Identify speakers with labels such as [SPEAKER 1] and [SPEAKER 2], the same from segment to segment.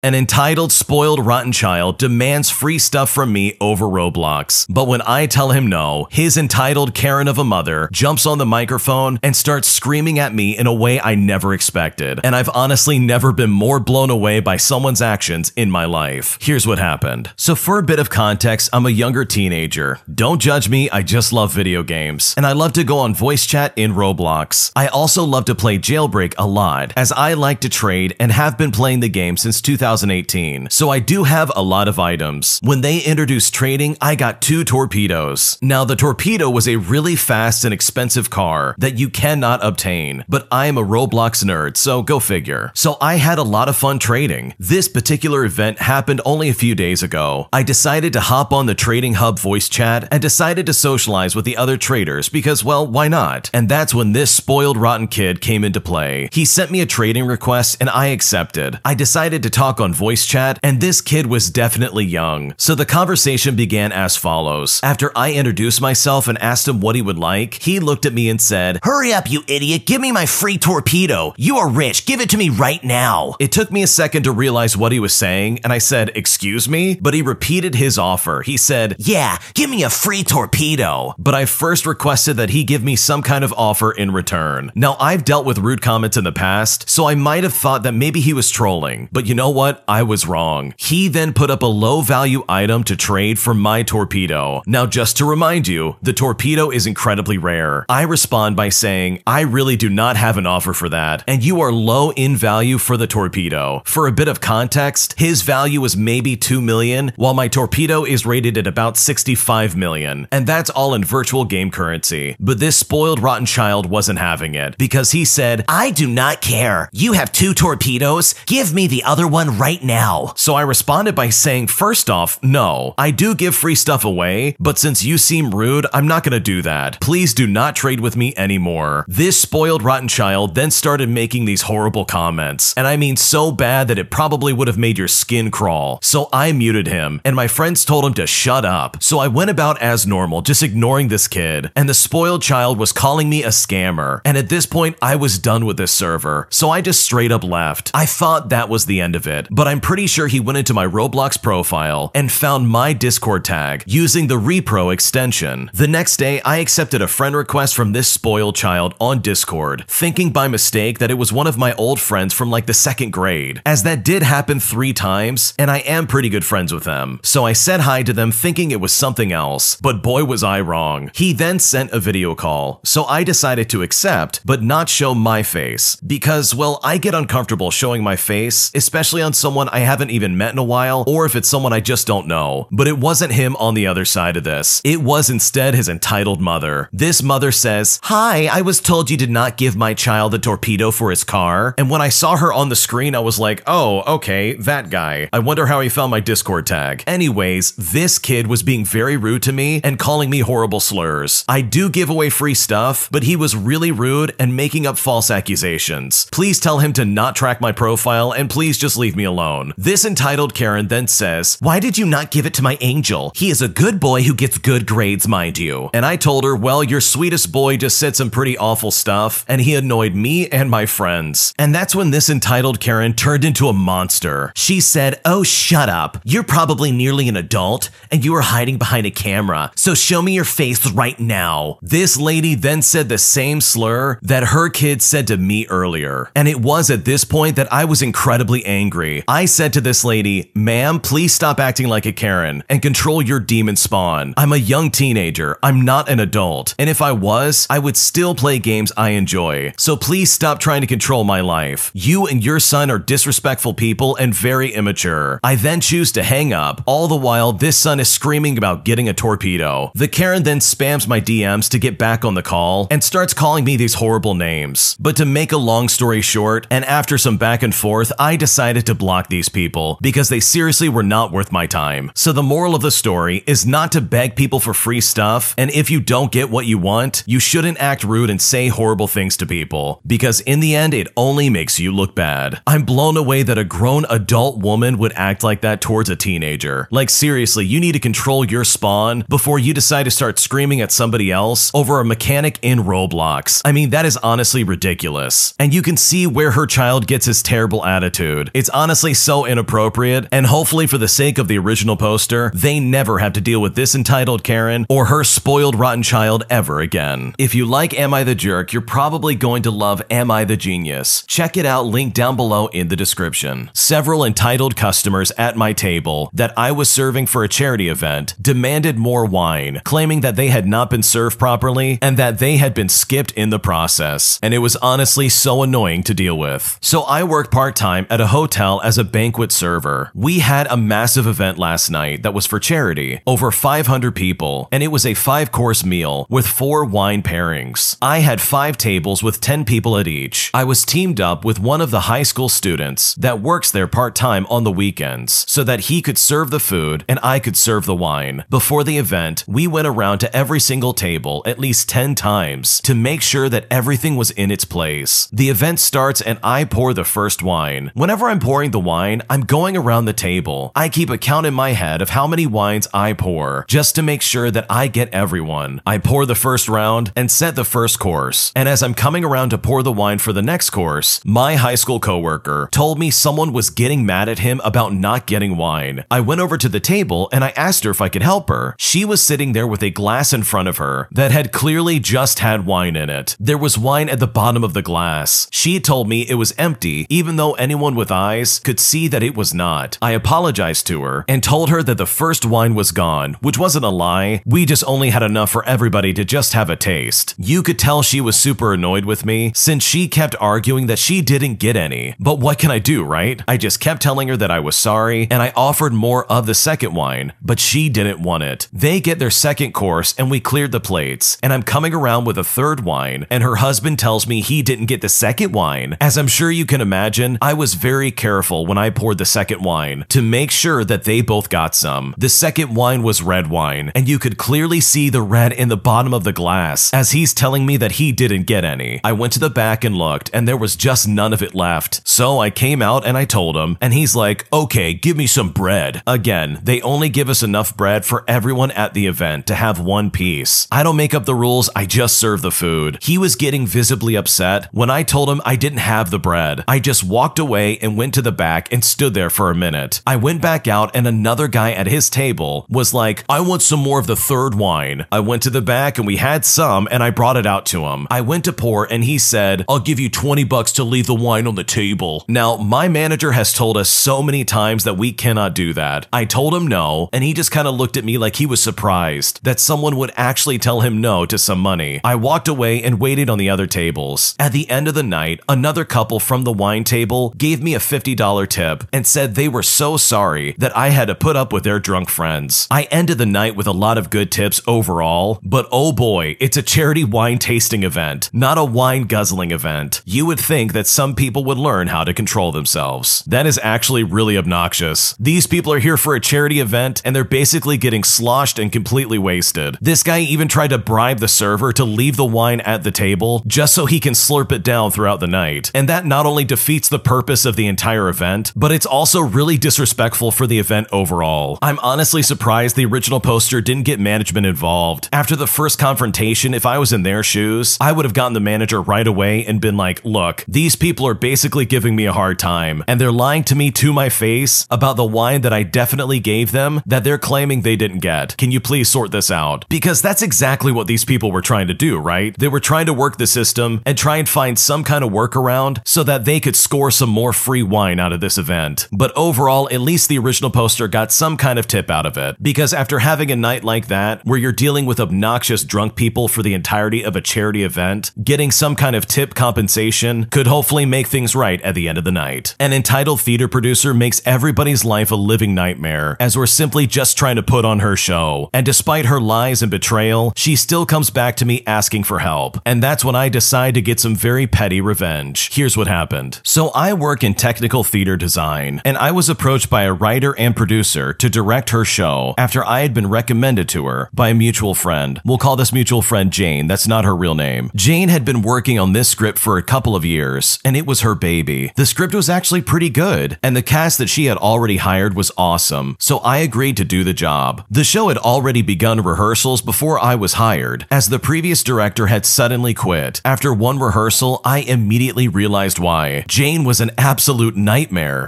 [SPEAKER 1] An entitled, spoiled, rotten child demands free stuff from me over Roblox. But when I tell him no, his entitled Karen of a mother jumps on the microphone and starts screaming at me in a way I never expected. And I've honestly never been more blown away by someone's actions in my life. Here's what happened. So, for a bit of context, I'm a younger teenager. Don't judge me, I just love video games. And I love to go on voice chat in Roblox. I also love to play Jailbreak a lot, as I like to trade and have been playing the game since 2000. 2018, so I do have a lot of items. When they introduced trading, I got two torpedoes. Now, the torpedo was a really fast and expensive car that you cannot obtain, but I am a Roblox nerd, so go figure. So I had a lot of fun trading. This particular event happened only a few days ago. I decided to hop on the Trading Hub voice chat and decided to socialize with the other traders because, well, why not? And that's when this spoiled rotten kid came into play. He sent me a trading request and I accepted. I decided to talk on voice chat, and this kid was definitely young. So the conversation began as follows. After I introduced myself and asked him what he would like, he looked at me and said,
[SPEAKER 2] Hurry up, you idiot. Give me my free torpedo. You are rich. Give it to me right now.
[SPEAKER 1] It took me a second to realize what he was saying, and I said, Excuse me? But he repeated his offer. He said,
[SPEAKER 2] Yeah, give me a free torpedo.
[SPEAKER 1] But I first requested that he give me some kind of offer in return. Now, I've dealt with rude comments in the past, so I might have thought that maybe he was trolling. But you know what? What? I was wrong. He then put up a low value item to trade for my torpedo. Now, just to remind you, the torpedo is incredibly rare. I respond by saying, I really do not have an offer for that, and you are low in value for the torpedo. For a bit of context, his value is maybe 2 million, while my torpedo is rated at about 65 million, and that's all in virtual game currency. But this spoiled rotten child wasn't having it, because he said,
[SPEAKER 2] I do not care. You have two torpedoes. Give me the other one right now.
[SPEAKER 1] So I responded by saying, first off, no, I do give free stuff away, but since you seem rude, I'm not gonna do that. Please do not trade with me anymore. This spoiled rotten child then started making these horrible comments, and I mean so bad that it probably would have made your skin crawl. So I muted him, and my friends told him to shut up. So I went about as normal, just ignoring this kid, and the spoiled child was calling me a scammer. And at this point, I was done with this server, so I just straight up left. I thought that was the end of it, but I'm pretty sure he went into my Roblox profile and found my Discord tag using the RoPro extension. The next day, I accepted a friend request from this spoiled child on Discord, thinking by mistake that it was one of my old friends from like the second grade, as that did happen three times, and I am pretty good friends with them. So I said hi to them thinking it was something else, but boy was I wrong. He then sent a video call, so I decided to accept, but not show my face, because, well, I get uncomfortable showing my face, especially on someone I haven't even met in a while, or if it's someone I just don't know. But it wasn't him on the other side of this. It was instead his entitled mother. This mother says, Hi, I was told you did not give my child a torpedo for his car. And when I saw her on the screen, I was like, oh, okay, that guy. I wonder how he found my Discord tag. Anyways, this kid was being very rude to me and calling me horrible slurs. I do give away free stuff, but he was really rude and making up false accusations. Please tell him to not track my profile and please just leave me alone. This entitled Karen then says, Why did you not give it to my angel? He is a good boy who gets good grades, mind you. And I told her, Well, your sweetest boy just said some pretty awful stuff, and he annoyed me and my friends. And that's when this entitled Karen turned into a monster. She said, Oh, shut up. You're probably nearly an adult, and you are hiding behind a camera, so show me your face right now. This lady then said the same slur that her kid said to me earlier. And it was at this point that I was incredibly angry. I said to this lady, Ma'am, please stop acting like a Karen and control your demon spawn. I'm a young teenager. I'm not an adult. And if I was, I would still play games I enjoy. So please stop trying to control my life. You and your son are disrespectful people and very immature. I then choose to hang up. All the while, this son is screaming about getting a torpedo. The Karen then spams my DMs to get back on the call and starts calling me these horrible names. But to make a long story short, and after some back and forth, I decided to block these people because they seriously were not worth my time. So the moral of the story is not to beg people for free stuff, and if you don't get what you want, you shouldn't act rude and say horrible things to people, because in the end, it only makes you look bad. I'm blown away that a grown adult woman would act like that towards a teenager. Like seriously, you need to control your spawn before you decide to start screaming at somebody else over a mechanic in Roblox. I mean, that is honestly ridiculous. And you can see where her child gets his terrible attitude. It's honestly honestly so inappropriate, and hopefully for the sake of the original poster, they never have to deal with this entitled Karen or her spoiled rotten child ever again. If you like Am I the Jerk, you're probably going to love Am I the Genius. Check it out, link down below in the description. Several entitled customers at my table that I was serving for a charity event demanded more wine, claiming that they had not been served properly and that they had been skipped in the process. And it was honestly so annoying to deal with. So I worked part time at a hotel as a banquet server. We had a massive event last night that was for charity, over 500 people, and it was a five course meal with four wine pairings. I had five tables with 10 people at each. I was teamed up with one of the high school students that works there part time on the weekends so that he could serve the food and I could serve the wine. Before the event, we went around to every single table at least 10 times to make sure that everything was in its place. The event starts and I pour the first wine. Whenever I'm pouring the wine, I'm going around the table. I keep a count in my head of how many wines I pour just to make sure that I get everyone. I pour the first round and set the first course. And as I'm coming around to pour the wine for the next course, my high school coworker told me someone was getting mad at him about not getting wine. I went over to the table and I asked her if I could help her. She was sitting there with a glass in front of her that had clearly just had wine in it. There was wine at the bottom of the glass. She told me it was empty, even though anyone with eyes could see that it was not. I apologized to her and told her that the first wine was gone, which wasn't a lie. We just only had enough for everybody to just have a taste. You could tell she was super annoyed with me since she kept arguing that she didn't get any. But what can I do, right? I just kept telling her that I was sorry and I offered more of the second wine, but she didn't want it. They get their second course and we cleared the plates, and I'm coming around with a third wine, and her husband tells me he didn't get the second wine. As I'm sure you can imagine, I was very careful when I poured the second wine to make sure that they both got some. The second wine was red wine, and you could clearly see the red in the bottom of the glass as he's telling me that he didn't get any. I went to the back and looked, and there was just none of it left. So I came out and I told him, and he's like, okay, give me some bread. Again, they only give us enough bread for everyone at the event to have one piece. I don't make up the rules, I just serve the food. He was getting visibly upset when I told him I didn't have the bread. I just walked away and went to the back and stood there for a minute. I went back out and another guy at his table was like, I want some more of the third wine. I went to the back and we had some and I brought it out to him. I went to pour and he said, I'll give you 20 bucks to leave the wine on the table. Now, my manager has told us so many times that we cannot do that. I told him no, and he just kind of looked at me like he was surprised that someone would actually tell him no to some money. I walked away and waited on the other tables. At the end of the night, another couple from the wine table gave me a $50 tip and said they were so sorry that I had to put up with their drunk friends. I ended the night with a lot of good tips overall, but oh boy, it's a charity wine tasting event, not a wine guzzling event. You would think that some people would learn how to control themselves. That is actually really obnoxious. These people are here for a charity event and they're basically getting sloshed and completely wasted. This guy even tried to bribe the server to leave the wine at the table just so he can slurp it down throughout the night. And that not only defeats the purpose of the entire event, but it's also really disrespectful for the event overall. I'm honestly surprised the original poster didn't get management involved. After the first confrontation, if I was in their shoes, I would have gotten the manager right away and been like, look, these people are basically giving me a hard time, and they're lying to me to my face about the wine that I definitely gave them that they're claiming they didn't get. Can you please sort this out? Because that's exactly what these people were trying to do, right? They were trying to work the system and try and find some kind of workaround so that they could score some more free wine out of this event. But overall, at least the original poster got some kind of tip out of it. Because after having a night like that, where you're dealing with obnoxious drunk people for the entirety of a charity event, getting some kind of tip compensation could hopefully make things right at the end of the night. An entitled theater producer makes everybody's life a living nightmare, as we're simply just trying to put on her show. And despite her lies and betrayal, she still comes back to me asking for help. And that's when I decide to get some very petty revenge. Here's what happened. So I work in technical theater design, and I was approached by a writer and producer to direct her show after I had been recommended to her by a mutual friend. We'll call this mutual friend Jane, that's not her real name. Jane had been working on this script for a couple of years, and it was her baby. The script was actually pretty good, and the cast that she had already hired was awesome, so I agreed to do the job. The show had already begun rehearsals before I was hired, as the previous director had suddenly quit. After one rehearsal, I immediately realized why. Jane was an absolute nightmare.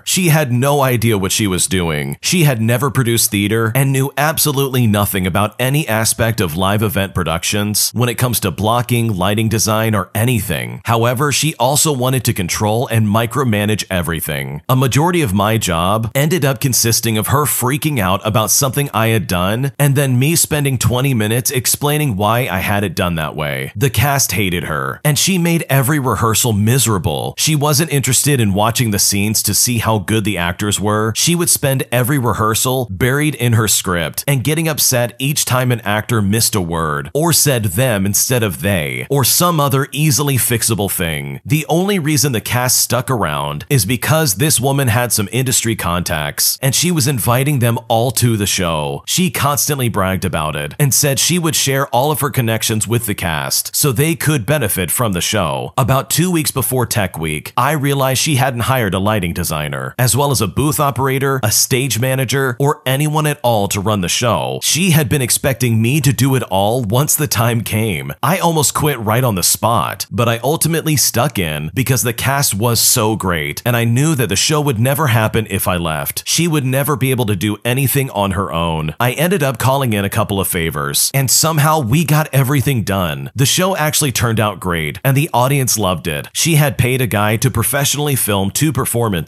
[SPEAKER 1] She had no idea what she was doing. She had never produced theater and knew absolutely nothing about any aspect of live event productions when it comes to blocking, lighting design, or anything. However, she also wanted to control and micromanage everything. A majority of my job ended up consisting of her freaking out about something I had done and then me spending 20 minutes explaining why I had it done that way. The cast hated her, and she made every rehearsal miserable. She wasn't interested in watching the scenes to see how good the actors were. She would spend every rehearsal buried in her script and getting upset each time an actor missed a word or said them instead of they or some other easily fixable thing. The only reason the cast stuck around is because this woman had some industry contacts and she was inviting them all to the show. She constantly bragged about it and said she would share all of her connections with the cast so they could benefit from the show. About two weeks before Tech Week, I realized she hadn't hired a lighting designer, as well as a booth operator, a stage manager, or anyone at all to run the show. She had been expecting me to do it all once the time came. I almost quit right on the spot, but I ultimately stuck in because the cast was so great, and I knew that the show would never happen if I left. She would never be able to do anything on her own. I ended up calling in a couple of favors, and somehow we got everything done. The show actually turned out great, and the audience loved it. She had paid a guy to professionally film two performances,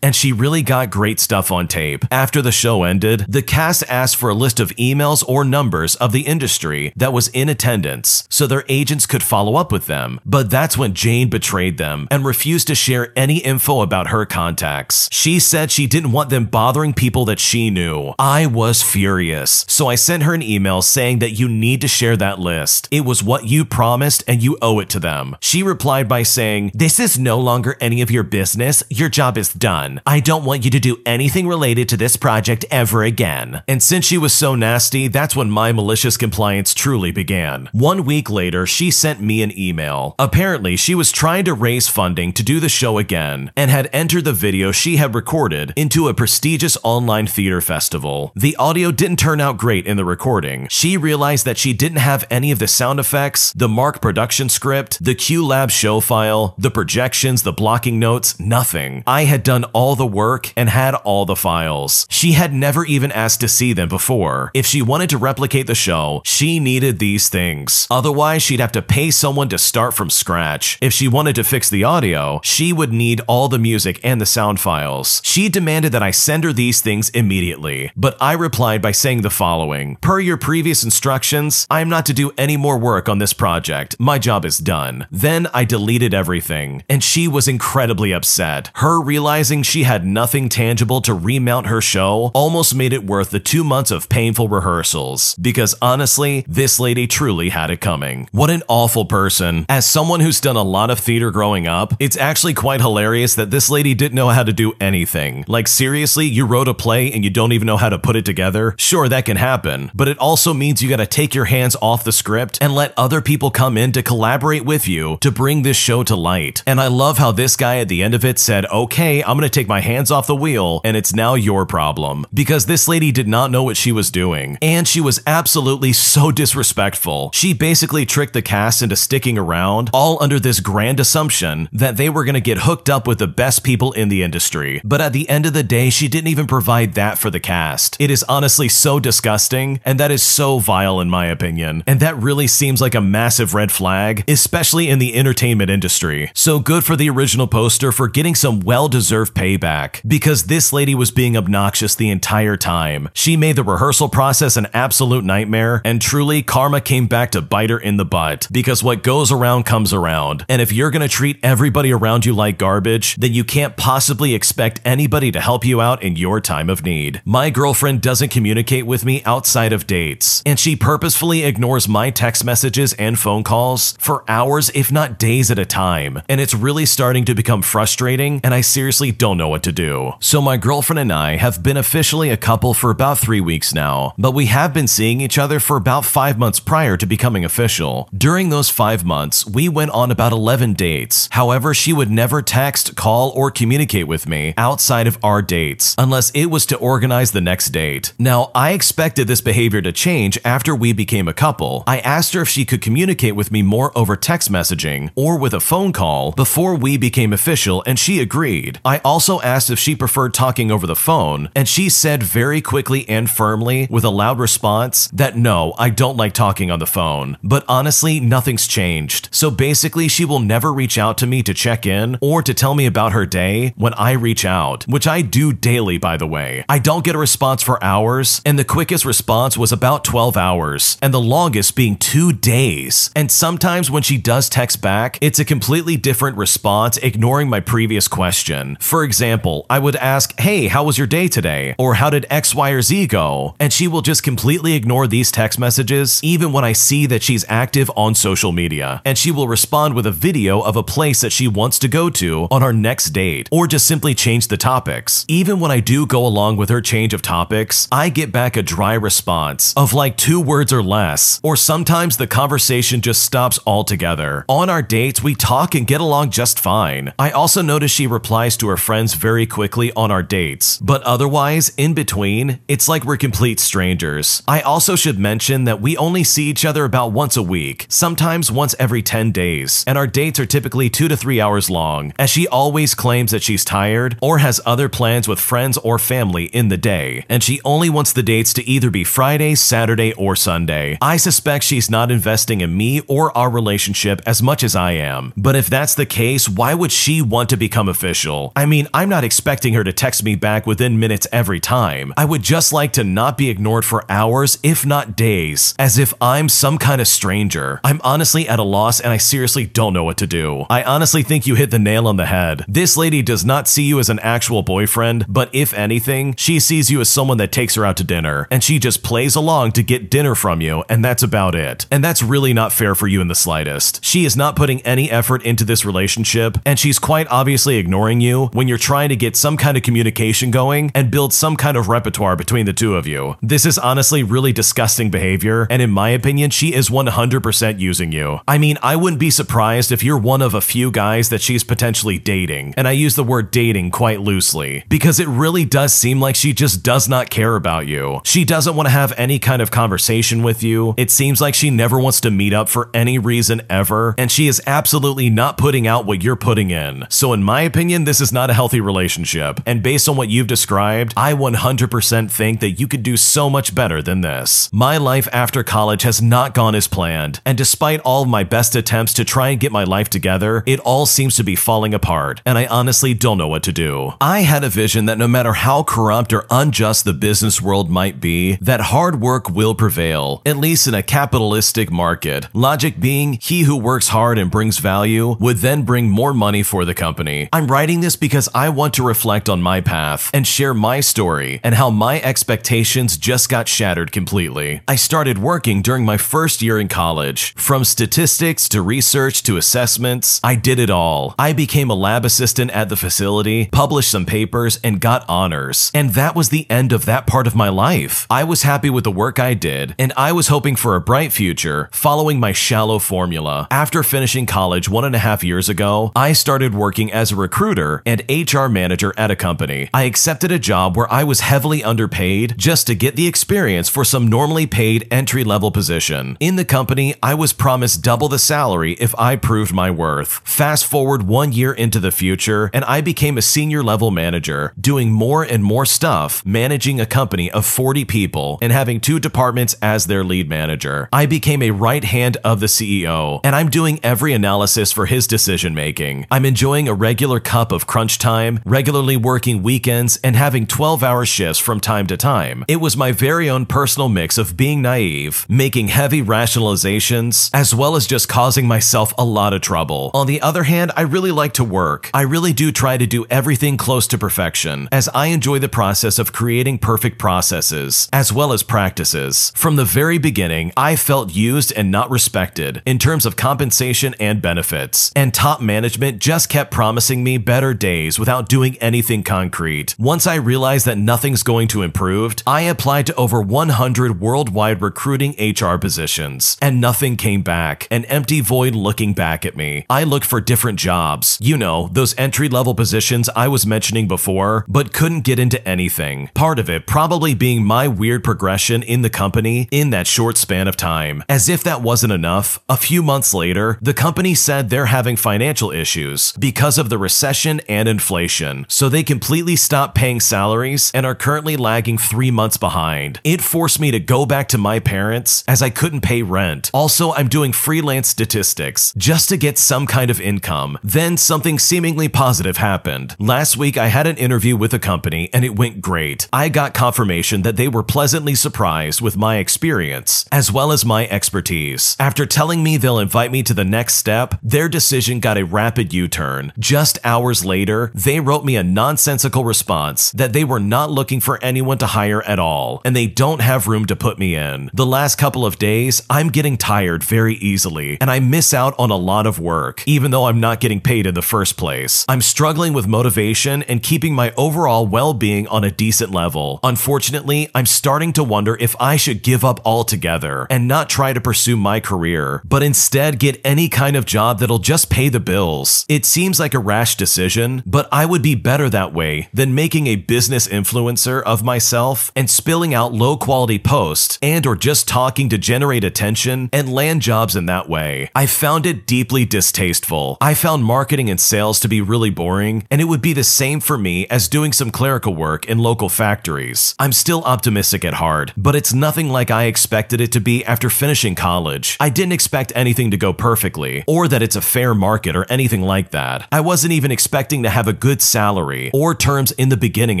[SPEAKER 1] and she really got great stuff on tape. After the show ended, the cast asked for a list of emails or numbers of the industry that was in attendance so their agents could follow up with them. But that's when Jane betrayed them and refused to share any info about her contacts. She said she didn't want them bothering people that she knew. I was furious, so I sent her an email saying that you need to share that list. It was what you promised and you owe it to them. She replied by saying, This is no longer any of your business. Your job is done. I don't want you to do anything related to this project ever again. And since she was so nasty, that's when my malicious compliance truly began. One week later, she sent me an email. Apparently, she was trying to raise funding to do the show again and had entered the video she had recorded into a prestigious online theater festival. The audio didn't turn out great in the recording. She realized that she didn't have any of the sound effects, the Mark production script, the QLab show file, the projections, the blocking notes, nothing. I had done all the work and had all the files. She had never even asked to see them before. If she wanted to replicate the show, she needed these things. Otherwise, she'd have to pay someone to start from scratch. If she wanted to fix the audio, she would need all the music and the sound files. She demanded that I send her these things immediately, but I replied by saying the following Per your previous instructions, I am not to do any more work on this project. My job is done. Then I deleted everything, and she was incredibly upset. Her realizing she had nothing tangible to remount her show almost made it worth the two months of painful rehearsals, because honestly, this lady truly had it coming. What an awful person. As someone who's done a lot of theater growing up, it's actually quite hilarious that this lady didn't know how to do anything. Like, seriously, you wrote a play and you don't even know how to put it together? Sure, that can happen, but it also means you gotta take your hands off the script and let other people come in to collaborate with you to bring this show to light. And I love how this guy at the end of it said, okay, I'm gonna take my hands off the wheel and it's now your problem. Because this lady did not know what she was doing. And she was absolutely so disrespectful. She basically tricked the cast into sticking around, all under this grand assumption that they were gonna get hooked up with the best people in the industry. But at the end of the day, she didn't even provide that for the cast. It is honestly so disgusting, and that is so vile in my opinion. And that really seems like a massive red flag, especially in the entertainment industry. So good for the original poster for getting some well-deserved payback, because this lady was being obnoxious the entire time. She made the rehearsal process an absolute nightmare, and truly, karma came back to bite her in the butt, because what goes around comes around. And if you're gonna treat everybody around you like garbage, then you can't possibly expect anybody to help you out in your time of need. My girlfriend doesn't communicate with me outside of dates, and she purposefully ignores my text messages and phone calls for hours, if not days at a time. And it's really starting to become frustrating, and I seriously don't know what to do. So my girlfriend and I have been officially a couple for about three weeks now, but we have been seeing each other for about five months prior to becoming official. During those five months, we went on about 11 dates. However, she would never text, call, or communicate with me outside of our dates, unless it was to organize the next date. Now, I expected this behavior to change after we became a couple. I asked her if she could communicate with me more over text messaging or with a phone call before we became official, and she agreed. Agreed. I also asked if she preferred talking over the phone, and she said very quickly and firmly with a loud response that no, I don't like talking on the phone. But honestly, nothing's changed. So basically, she will never reach out to me to check in or to tell me about her day when I reach out, which I do daily, by the way. I don't get a response for hours, and the quickest response was about 12 hours, and the longest being two days. And sometimes when she does text back, it's a completely different response, ignoring my previous question. For example, I would ask, Hey, how was your day today? Or how did X, Y, or Z go? And she will just completely ignore these text messages, even when I see that she's active on social media. And she will respond with a video of a place that she wants to go to on our next date, or just simply change the topics. Even when I do go along with her change of topics, I get back a dry response of like two words or less, or sometimes the conversation just stops altogether. On our dates, we talk and get along just fine. I also notice she replies to her friends very quickly on our dates, but otherwise, in between, it's like we're complete strangers. I also should mention that we only see each other about once a week, sometimes once every 10 days, and our dates are typically two to three hours long, as she always claims that she's tired or has other plans with friends or family in the day, and she only wants the dates to either be Friday, Saturday, or Sunday. I suspect she's not investing in me or our relationship as much as I am, but if that's the case, why would she want to become official? I mean, I'm not expecting her to text me back within minutes every time. I would just like to not be ignored for hours, if not days, as if I'm some kind of stranger. I'm honestly at a loss and I seriously don't know what to do. I honestly think you hit the nail on the head. This lady does not see you as an actual boyfriend, but if anything, she sees you as someone that takes her out to dinner, and she just plays along to get dinner from you, and that's about it. And that's really not fair for you in the slightest. She is not putting any effort into this relationship, and she's quite obviously ignoring you when you're trying to get some kind of communication going and build some kind of repertoire between the two of you. This is honestly really disgusting behavior, and in my opinion, she is 100% using you. I mean, I wouldn't be surprised if you're one of a few guys that she's potentially dating, and I use the word dating quite loosely, because it really does seem like she just does not care about you. She doesn't want to have any kind of conversation with you. It seems like she never wants to meet up for any reason ever, and she is absolutely not putting out what you're putting in. So in my opinion, this is not a healthy relationship, and based on what you've described, I 100% think that you could do so much better than this. My life after college has not gone as planned, and despite all of my best attempts to try and get my life together, it all seems to be falling apart, and I honestly don't know what to do. I had a vision that no matter how corrupt or unjust the business world might be, that hard work will prevail, at least in a capitalistic market. Logic being, he who works hard and brings value would then bring more money for the company. I'm writing this because I want to reflect on my path and share my story and how my expectations just got shattered completely. I started working during my first year in college. From statistics to research to assessments, I did it all. I became a lab assistant at the facility, published some papers, and got honors. And that was the end of that part of my life. I was happy with the work I did, and I was hoping for a bright future, following my shallow formula. After finishing college one and a half years ago, I started working as a recruiter and HR manager at a company. I accepted a job where I was heavily underpaid just to get the experience for some normally paid entry level position. In the company, I was promised double the salary if I proved my worth. Fast forward one year into the future, and I became a senior level manager, doing more and more stuff, managing a company of 40 people and having two departments as their lead manager. I became a right hand of the CEO, and I'm doing every analysis for his decision making. I'm enjoying a regular cup of crunch time, regularly working weekends, and having 12 hour shifts from time to time. It was my very own personal mix of being naive, making heavy rationalizations, as well as just causing myself a lot of trouble. On the other hand, I really like to work. I really do try to do everything close to perfection, as I enjoy the process of creating perfect processes, as well as practices. From the very beginning, I felt used and not respected in terms of compensation and benefits, and top management just kept promising me better days without doing anything concrete. Once I realized that nothing's going to improve, I applied to over 100 worldwide recruiting HR positions, and nothing came back, an empty void looking back at me. I looked for different jobs, you know, those entry level positions I was mentioning before, but couldn't get into anything. Part of it probably being my weird progression in the company in that short span of time. As if that wasn't enough, a few months later, the company said they're having financial issues because of the recession and inflation, so they completely stopped paying salaries and are currently lagging three months behind. It forced me to go back to my parents as I couldn't pay rent. Also, I'm doing freelance statistics just to get some kind of income. Then something seemingly positive happened. Last week, I had an interview with a company and it went great. I got confirmation that they were pleasantly surprised with my experience as well as my expertise. After telling me they'll invite me to the next step, their decision got a rapid U turn. Just hours later, they wrote me a nonsensical response that they were not looking for anyone to hire at all, and they don't have room to put me in. The last couple of days, I'm getting tired very easily, and I miss out on a lot of work, even though I'm not getting paid in the first place. I'm struggling with motivation and keeping my overall well being on a decent level. Unfortunately, I'm starting to wonder if I should give up altogether and not try to pursue my career, but instead get any kind of job that'll just pay the bills. It seems like a rash decision, but I would be better that way than making a business influencer of myself and spilling out low quality posts and or just talking to generate attention and land jobs in that way. I found it deeply distasteful. I found marketing and sales to be really boring, and it would be the same for me as doing some clerical work in local factories. I'm still optimistic at heart, but it's nothing like I expected it to be after finishing college. I didn't expect anything to go perfectly, or that it's a fair market or anything like that. I wasn't even expecting to have a good salary or terms in the beginning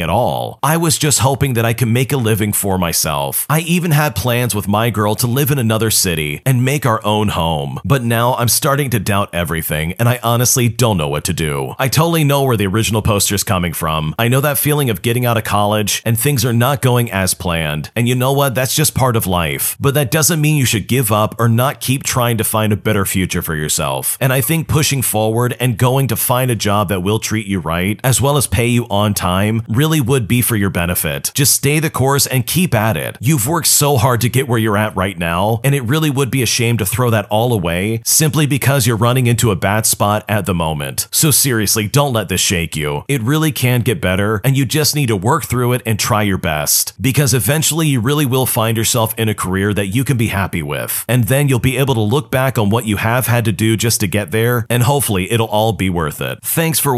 [SPEAKER 1] at all. I was just hoping that I could make a living for myself. I even had plans with my girl to live in another city and make our own home. But now I'm starting to doubt everything, and I honestly don't know what to do. I totally know where the original poster's coming from. I know that feeling of getting out of college and things are not going as planned. And you know what? That's just part of life. But that doesn't mean you should give up or not keep trying to find a better future for yourself. And I think pushing forward and going to find a job that will treat you right, as well as pay you on time, really would be for your benefit. Just stay the course and keep at it. You've worked so hard to get where you're at right now, and it really would be a shame to throw that all away simply because you're running into a bad spot at the moment. So seriously, don't let this shake you. It really can get better, and you just need to work through it and try your best. Because eventually you really will find yourself in a career that you can be happy with. And then you'll be able to look back on what you have had to do just to get there, and hopefully it'll all be worth it. Thanks for